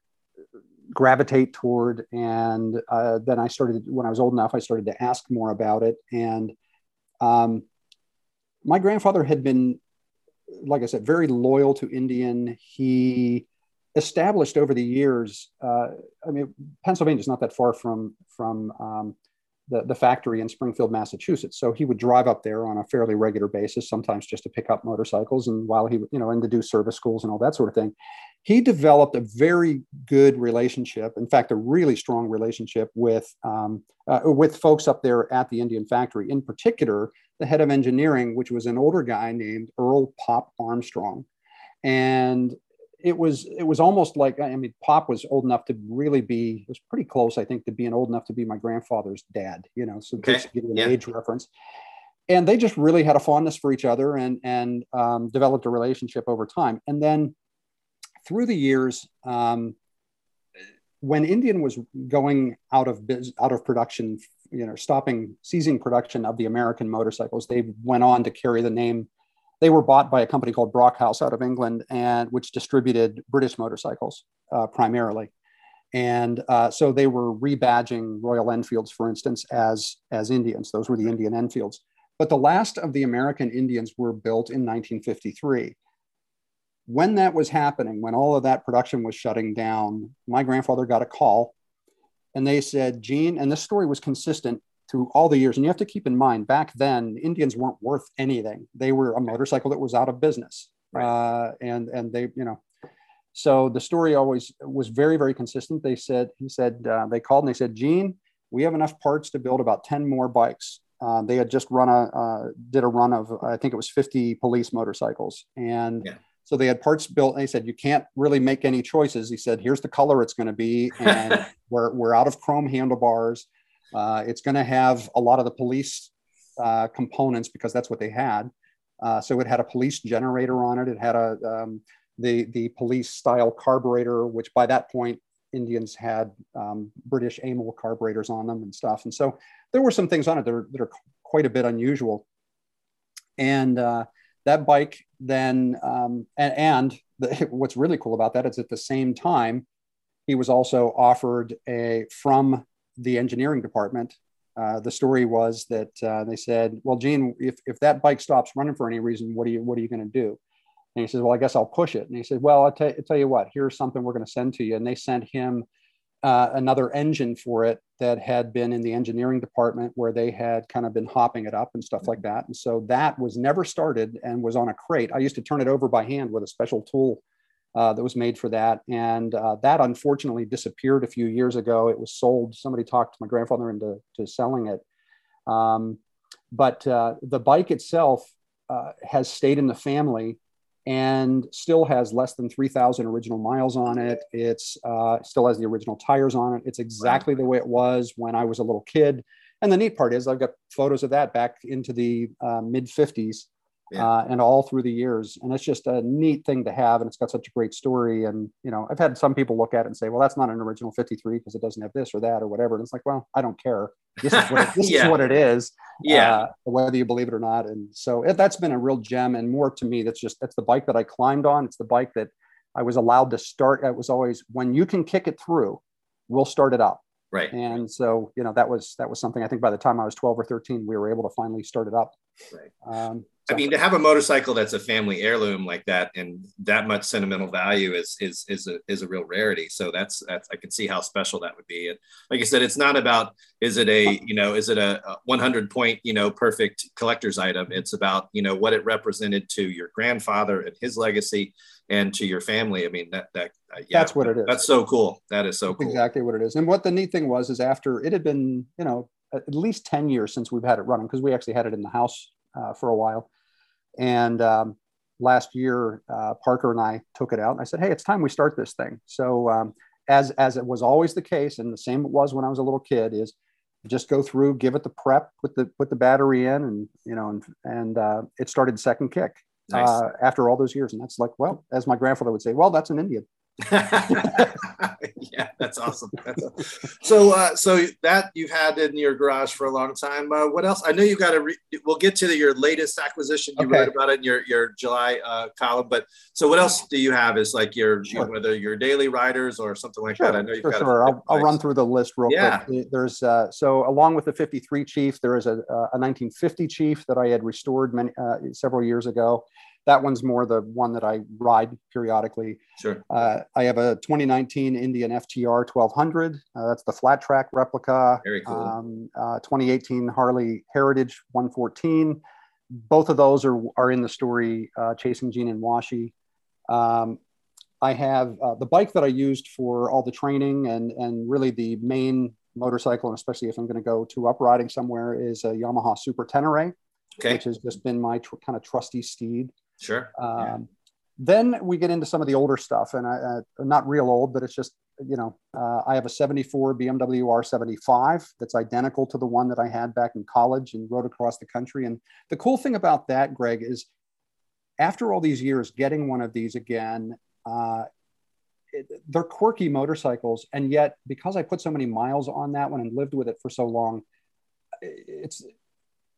gravitate toward and uh, then i started when i was old enough i started to ask more about it and um, my grandfather had been, like I said, very loyal to Indian. He established over the years. Uh, I mean, Pennsylvania is not that far from from um, the, the factory in Springfield, Massachusetts. So he would drive up there on a fairly regular basis, sometimes just to pick up motorcycles, and while he, you know, and to do service schools and all that sort of thing. He developed a very good relationship, in fact, a really strong relationship with um, uh, with folks up there at the Indian factory. In particular, the head of engineering, which was an older guy named Earl Pop Armstrong. And it was it was almost like I mean, Pop was old enough to really be was pretty close, I think, to being old enough to be my grandfather's dad. You know, so okay. to give you an yeah. age reference. And they just really had a fondness for each other and and um, developed a relationship over time. And then through the years, um, when Indian was going out of biz, out of production you know stopping seizing production of the American motorcycles. They went on to carry the name. They were bought by a company called Brockhouse out of England, and which distributed British motorcycles uh, primarily. And uh, so they were rebadging Royal Enfields, for instance, as as Indians. Those were the Indian Enfields. But the last of the American Indians were built in 1953 when that was happening, when all of that production was shutting down, my grandfather got a call and they said, Gene, and this story was consistent through all the years. And you have to keep in mind, back then, Indians weren't worth anything. They were a motorcycle that was out of business. Right. Uh, and, and they, you know, so the story always was very, very consistent. They said, he said, uh, they called and they said, Gene, we have enough parts to build about 10 more bikes. Uh, they had just run a, uh, did a run of, I think it was 50 police motorcycles. And yeah. So they had parts built, and he said, "You can't really make any choices." He said, "Here's the color it's going to be, and we're we're out of chrome handlebars. Uh, it's going to have a lot of the police uh, components because that's what they had. Uh, so it had a police generator on it. It had a um, the the police style carburetor, which by that point Indians had um, British Amal carburetors on them and stuff. And so there were some things on it that are, that are quite a bit unusual. And uh, that bike then um, and, and the, what's really cool about that is at the same time he was also offered a from the engineering department uh, the story was that uh, they said, "Well, Gene, if, if that bike stops running for any reason, what are you what are you going to do?" And he says, "Well, I guess I'll push it." And he said, "Well, I'll, t- I'll tell you what. Here's something we're going to send to you." And they sent him uh, another engine for it that had been in the engineering department where they had kind of been hopping it up and stuff like that. And so that was never started and was on a crate. I used to turn it over by hand with a special tool uh, that was made for that. And uh, that unfortunately disappeared a few years ago. It was sold. Somebody talked my grandfather into to selling it. Um, but uh, the bike itself uh, has stayed in the family and still has less than 3,000 original miles on it. It's uh, still has the original tires on it. It's exactly the way it was when I was a little kid. And the neat part is I've got photos of that back into the uh, mid 50s yeah. uh, and all through the years. And it's just a neat thing to have. And it's got such a great story. And, you know, I've had some people look at it and say, well, that's not an original 53 because it doesn't have this or that or whatever. And it's like, well, I don't care. This is what it, this yeah. is, what it is. Yeah. Uh, whether you believe it or not. And so it, that's been a real gem. And more to me, that's just, that's the bike that I climbed on. It's the bike that I was allowed to start. It was always when you can kick it through, we'll start it up. Right. And so, you know, that was, that was something I think by the time I was 12 or 13, we were able to finally start it up. Right. Um, I mean, to have a motorcycle that's a family heirloom like that and that much sentimental value is is is a is a real rarity. So that's that's I can see how special that would be. And like I said, it's not about is it a you know is it a 100 point you know perfect collector's item. It's about you know what it represented to your grandfather and his legacy and to your family. I mean that that uh, yeah, that's what it is. That's so cool. That is so cool. Exactly what it is. And what the neat thing was is after it had been you know at least 10 years since we've had it running because we actually had it in the house uh, for a while and um, last year, uh, Parker and I took it out, and I said, "Hey, it's time we start this thing." So, um, as as it was always the case, and the same it was when I was a little kid, is just go through, give it the prep, put the put the battery in, and you know, and and uh, it started second kick nice. uh, after all those years, and that's like, well, as my grandfather would say, well, that's an Indian. yeah, that's awesome. That's awesome. So, uh, so that you've had in your garage for a long time. Uh, what else? I know you've got to. Re- we'll get to the, your latest acquisition. You okay. wrote about it in your your July uh, column. But so, what else do you have? Is like your sure. whether your daily riders or something like sure. that. I know you've got. Sure, I'll, I'll, run through the list real yeah. quick. There's uh, so along with the 53 Chief, there is a, a 1950 Chief that I had restored many uh, several years ago that one's more the one that I ride periodically. Sure. Uh, I have a 2019 Indian FTR 1200. Uh, that's the flat track replica. Very cool. Um, uh, 2018 Harley Heritage 114. Both of those are, are in the story uh, Chasing Gene and Washi. Um, I have uh, the bike that I used for all the training and, and really the main motorcycle, and especially if I'm going to go to up riding somewhere, is a Yamaha Super Tenere. Okay. Which has just been my tr- kind of trusty steed. Sure. Um, yeah. Then we get into some of the older stuff, and I, uh, not real old, but it's just you know uh, I have a '74 BMW R75 that's identical to the one that I had back in college and rode across the country. And the cool thing about that, Greg, is after all these years, getting one of these again. Uh, they're quirky motorcycles, and yet because I put so many miles on that one and lived with it for so long, it's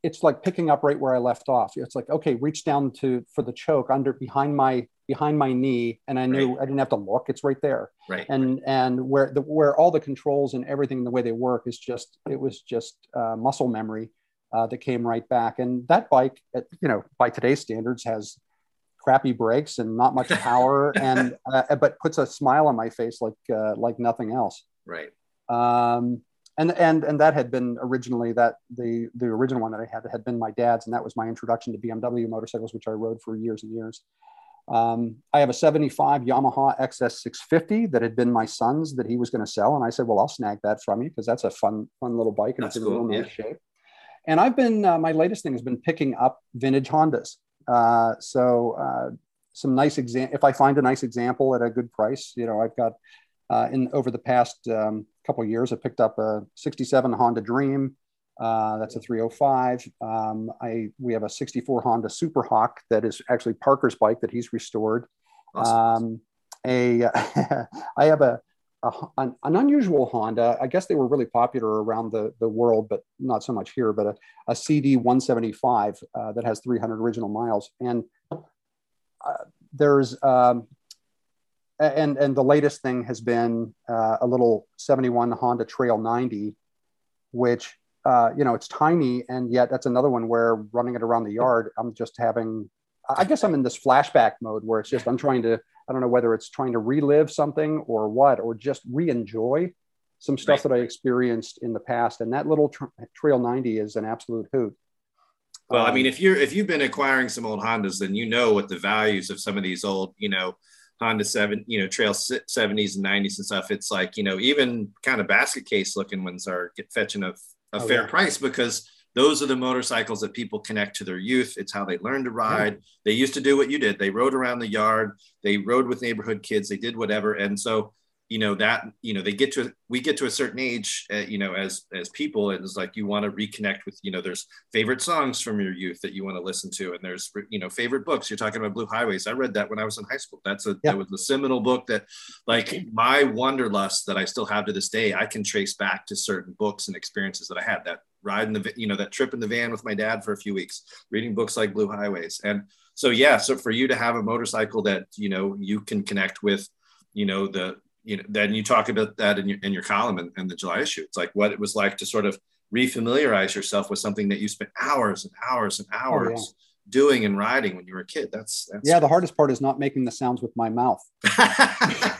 it's like picking up right where I left off. It's like, okay, reach down to for the choke under behind my behind my knee, and I knew right. I didn't have to look. It's right there. Right. And and where the where all the controls and everything the way they work is just it was just uh, muscle memory uh, that came right back. And that bike, at, you know, by today's standards, has crappy brakes and not much power, and uh, but puts a smile on my face like uh, like nothing else. Right. Um, and and and that had been originally that the the original one that I had had been my dad's, and that was my introduction to BMW motorcycles, which I rode for years and years. Um, I have a 75 Yamaha XS650 that had been my son's that he was going to sell, and I said, "Well, I'll snag that from you because that's a fun fun little bike and that's it's in cool, real nice yeah. shape." And I've been uh, my latest thing has been picking up vintage Hondas. Uh, so uh, some nice example. If I find a nice example at a good price, you know, I've got uh, in over the past um, couple years, I picked up a 67 Honda Dream. Uh, that's a 305. Um, I we have a 64 Honda Super Hawk that is actually Parker's bike that he's restored. Awesome. Um, a I have a, a an, an, unusual Honda. I guess they were really popular around the, the world, but not so much here. But a, a CD 175 uh, that has 300 original miles, and uh, there's um, and and the latest thing has been uh, a little 71 Honda Trail 90, which uh, you know, it's tiny, and yet that's another one where running it around the yard, I'm just having. I guess I'm in this flashback mode where it's just I'm trying to. I don't know whether it's trying to relive something or what, or just re-enjoy some stuff right. that I experienced in the past. And that little tra- Trail 90 is an absolute hoot. Well, I mean, um, if you're if you've been acquiring some old Hondas, then you know what the values of some of these old, you know, Honda seven, you know, Trail seventies and nineties and stuff. It's like you know, even kind of basket case looking ones are get fetching a, a oh, fair yeah. price because those are the motorcycles that people connect to their youth. It's how they learn to ride. Yeah. They used to do what you did. They rode around the yard. They rode with neighborhood kids. They did whatever. And so you know that you know they get to we get to a certain age uh, you know as as people and it's like you want to reconnect with you know there's favorite songs from your youth that you want to listen to and there's you know favorite books. You're talking about blue highways. I read that when i was in high school. That's a yeah. that was a seminal book that like my wanderlust that i still have to this day i can trace back to certain books and experiences that i had. That ride in the you know that trip in the van with my dad for a few weeks reading books like blue highways. And so yeah so for you to have a motorcycle that you know you can connect with you know the you know, then you talk about that in your in your column in, in the July issue. It's like what it was like to sort of refamiliarize yourself with something that you spent hours and hours and hours oh, yeah. doing and riding when you were a kid. That's, that's yeah. The hardest part is not making the sounds with my mouth.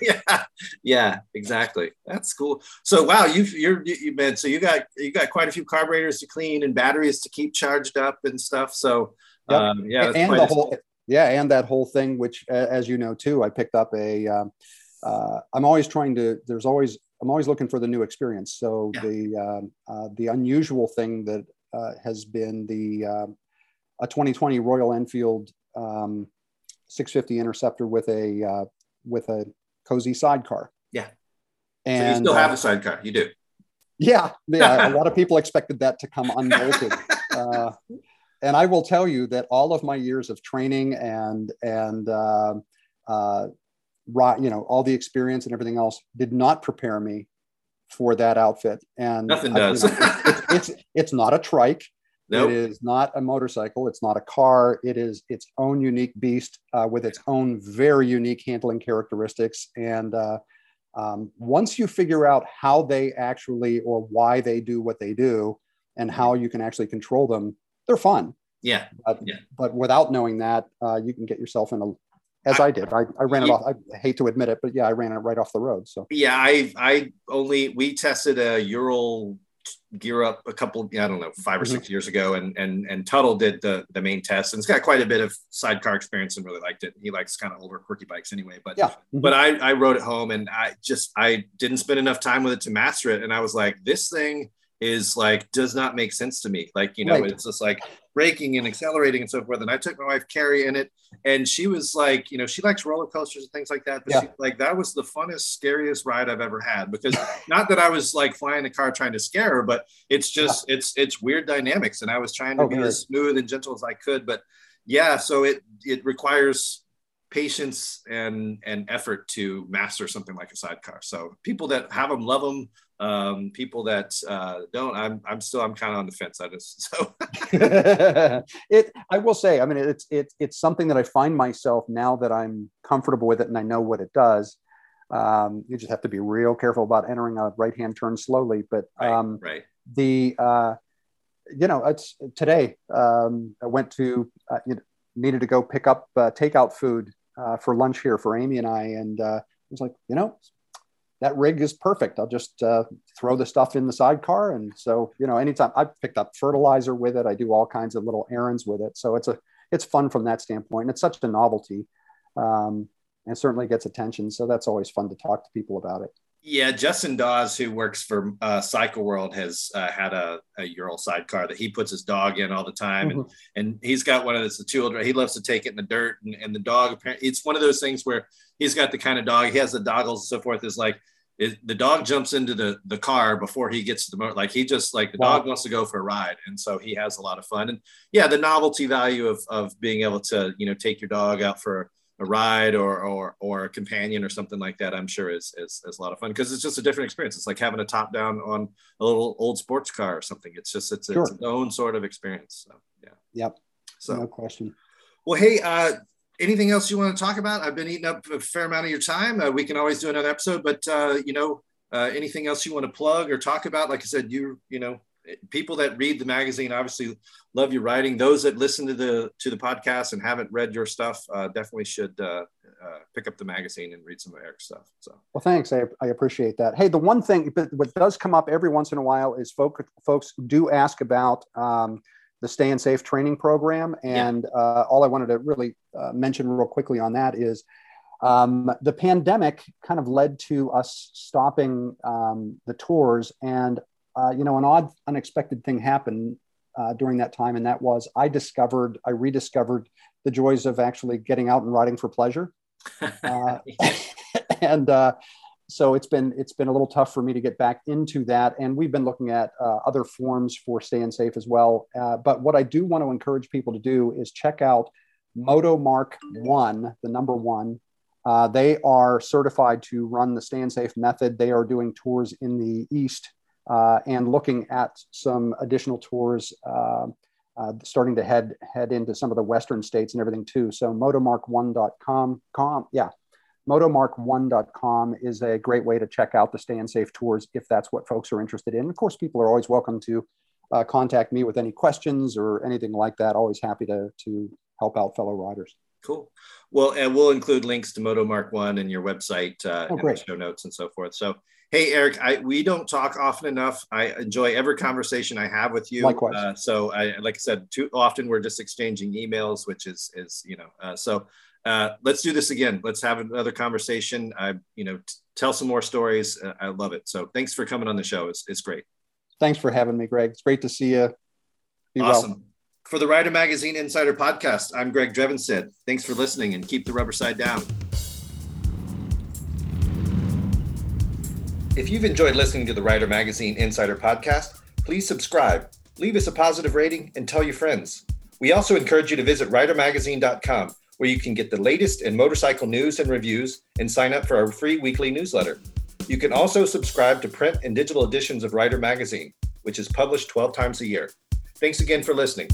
yeah, yeah, exactly. That's cool. So wow, you've you're you've been so you got you got quite a few carburetors to clean and batteries to keep charged up and stuff. So yep. um, yeah, and the whole yeah, and that whole thing, which as you know too, I picked up a. Um, uh, I'm always trying to. There's always I'm always looking for the new experience. So yeah. the um, uh, the unusual thing that uh, has been the um, a 2020 Royal Enfield um, 650 Interceptor with a uh, with a cozy sidecar. Yeah, and so you still have a sidecar. You do. Yeah, yeah. a lot of people expected that to come unbolted. Uh, and I will tell you that all of my years of training and and uh, uh, you know, all the experience and everything else did not prepare me for that outfit. And nothing does. You know, it's, it's, it's, not a trike. Nope. It is not a motorcycle. It's not a car. It is its own unique beast uh, with its own very unique handling characteristics. And uh, um, once you figure out how they actually or why they do what they do and how you can actually control them, they're fun. Yeah. But, yeah. but without knowing that, uh, you can get yourself in a as I, I did. I, I ran it off. I hate to admit it, but yeah, I ran it right off the road. So yeah, I I only we tested a Ural gear up a couple i don't know 5 or mm-hmm. six years ago and and and tuttle did the the main test and it's got quite a bit of sidecar experience and really liked it he likes kind of older quirky bikes anyway but yeah mm-hmm. but i i rode it home and i just i didn't spend enough time with it to master it and i was like this thing is like does not make sense to me. Like, you know, right. it's just like braking and accelerating and so forth. And I took my wife Carrie in it, and she was like, you know, she likes roller coasters and things like that. But yeah. she, like that was the funnest, scariest ride I've ever had because not that I was like flying the car trying to scare her, but it's just yeah. it's it's weird dynamics. And I was trying to oh, be as smooth and gentle as I could. But yeah, so it it requires patience and and effort to master something like a sidecar. So people that have them love them. Um, people that uh, don't, I'm I'm still I'm kind of on the fence. I just so it. I will say, I mean, it's it's it's something that I find myself now that I'm comfortable with it and I know what it does. Um, you just have to be real careful about entering a right hand turn slowly. But um, right, right. the uh, you know, it's today. Um, I went to uh, you know, needed to go pick up uh, takeout food uh, for lunch here for Amy and I, and uh, I was like, you know, that rig is perfect. I'll just uh, throw the stuff in the sidecar, and so you know, anytime I picked up fertilizer with it, I do all kinds of little errands with it. So it's a it's fun from that standpoint. And it's such a novelty, um, and certainly gets attention. So that's always fun to talk to people about it. Yeah, Justin Dawes, who works for uh, Cycle World, has uh, had a, a Ural sidecar that he puts his dog in all the time, mm-hmm. and and he's got one of those the children. He loves to take it in the dirt, and, and the dog. It's one of those things where he's got the kind of dog. He has the doggles and so forth. Is like it, the dog jumps into the the car before he gets to the motor. Like he just like the wow. dog wants to go for a ride, and so he has a lot of fun. And yeah, the novelty value of of being able to you know take your dog out for a ride or or or a companion or something like that, I'm sure is is, is a lot of fun because it's just a different experience. It's like having a top down on a little old sports car or something. It's just it's, sure. it's its own sort of experience. So yeah. Yep. So no question. Well, hey, uh, anything else you want to talk about? I've been eating up a fair amount of your time. Uh, we can always do another episode, but uh, you know, uh, anything else you want to plug or talk about? Like I said, you you know, people that read the magazine obviously love your writing. Those that listen to the to the podcast and haven't read your stuff uh, definitely should uh, uh, pick up the magazine and read some of Eric's stuff. So, well, thanks. I, I appreciate that. Hey, the one thing, but what does come up every once in a while is folk, folks do ask about um, the Stayin' Safe training program, and yeah. Uh, all I wanted to really uh, mention real quickly on that is. Um, the pandemic kind of led to us stopping um, the tours, and uh, you know, an odd, unexpected thing happened uh, during that time, and that was I discovered, I rediscovered the joys of actually getting out and riding for pleasure. Uh, and uh, so it's been it's been a little tough for me to get back into that. And we've been looking at uh, other forms for staying safe as well. Uh, but what I do want to encourage people to do is check out Motomark One, the number one. Uh, they are certified to run the Stayin' Safe method. They are doing tours in the East and looking at some additional tours uh, uh, starting to head head into some of the western states and everything too. So motomark1.com, com, yeah, motomark1.com is a great way to check out the Stayin' Safe tours if that's what folks are interested in. Of course, people are always welcome to uh, contact me with any questions or anything like that. Always happy to to help out fellow riders. Cool. Well, and we'll include links to Motomark One and your website uh, oh, and show notes and so forth. So Hey, Eric, I, we don't talk often enough. I enjoy every conversation I have with you. Likewise. Uh, so, I, like I said, too often we're just exchanging emails, which is, is you know, uh, so uh, let's do this again. Let's have another conversation. I, you know, t- tell some more stories. Uh, I love it. So, thanks for coming on the show. It's, it's great. Thanks for having me, Greg. It's great to see you. Be awesome. Well. For the Rider Magazine Insider Podcast, I'm Greg Drevenstedt. Thanks for listening and keep the rubber side down. If you've enjoyed listening to the Rider Magazine Insider Podcast, please subscribe, leave us a positive rating, and tell your friends. We also encourage you to visit ridermagazine.com, where you can get the latest in motorcycle news and reviews and sign up for our free weekly newsletter. You can also subscribe to print and digital editions of Rider Magazine, which is published 12 times a year. Thanks again for listening.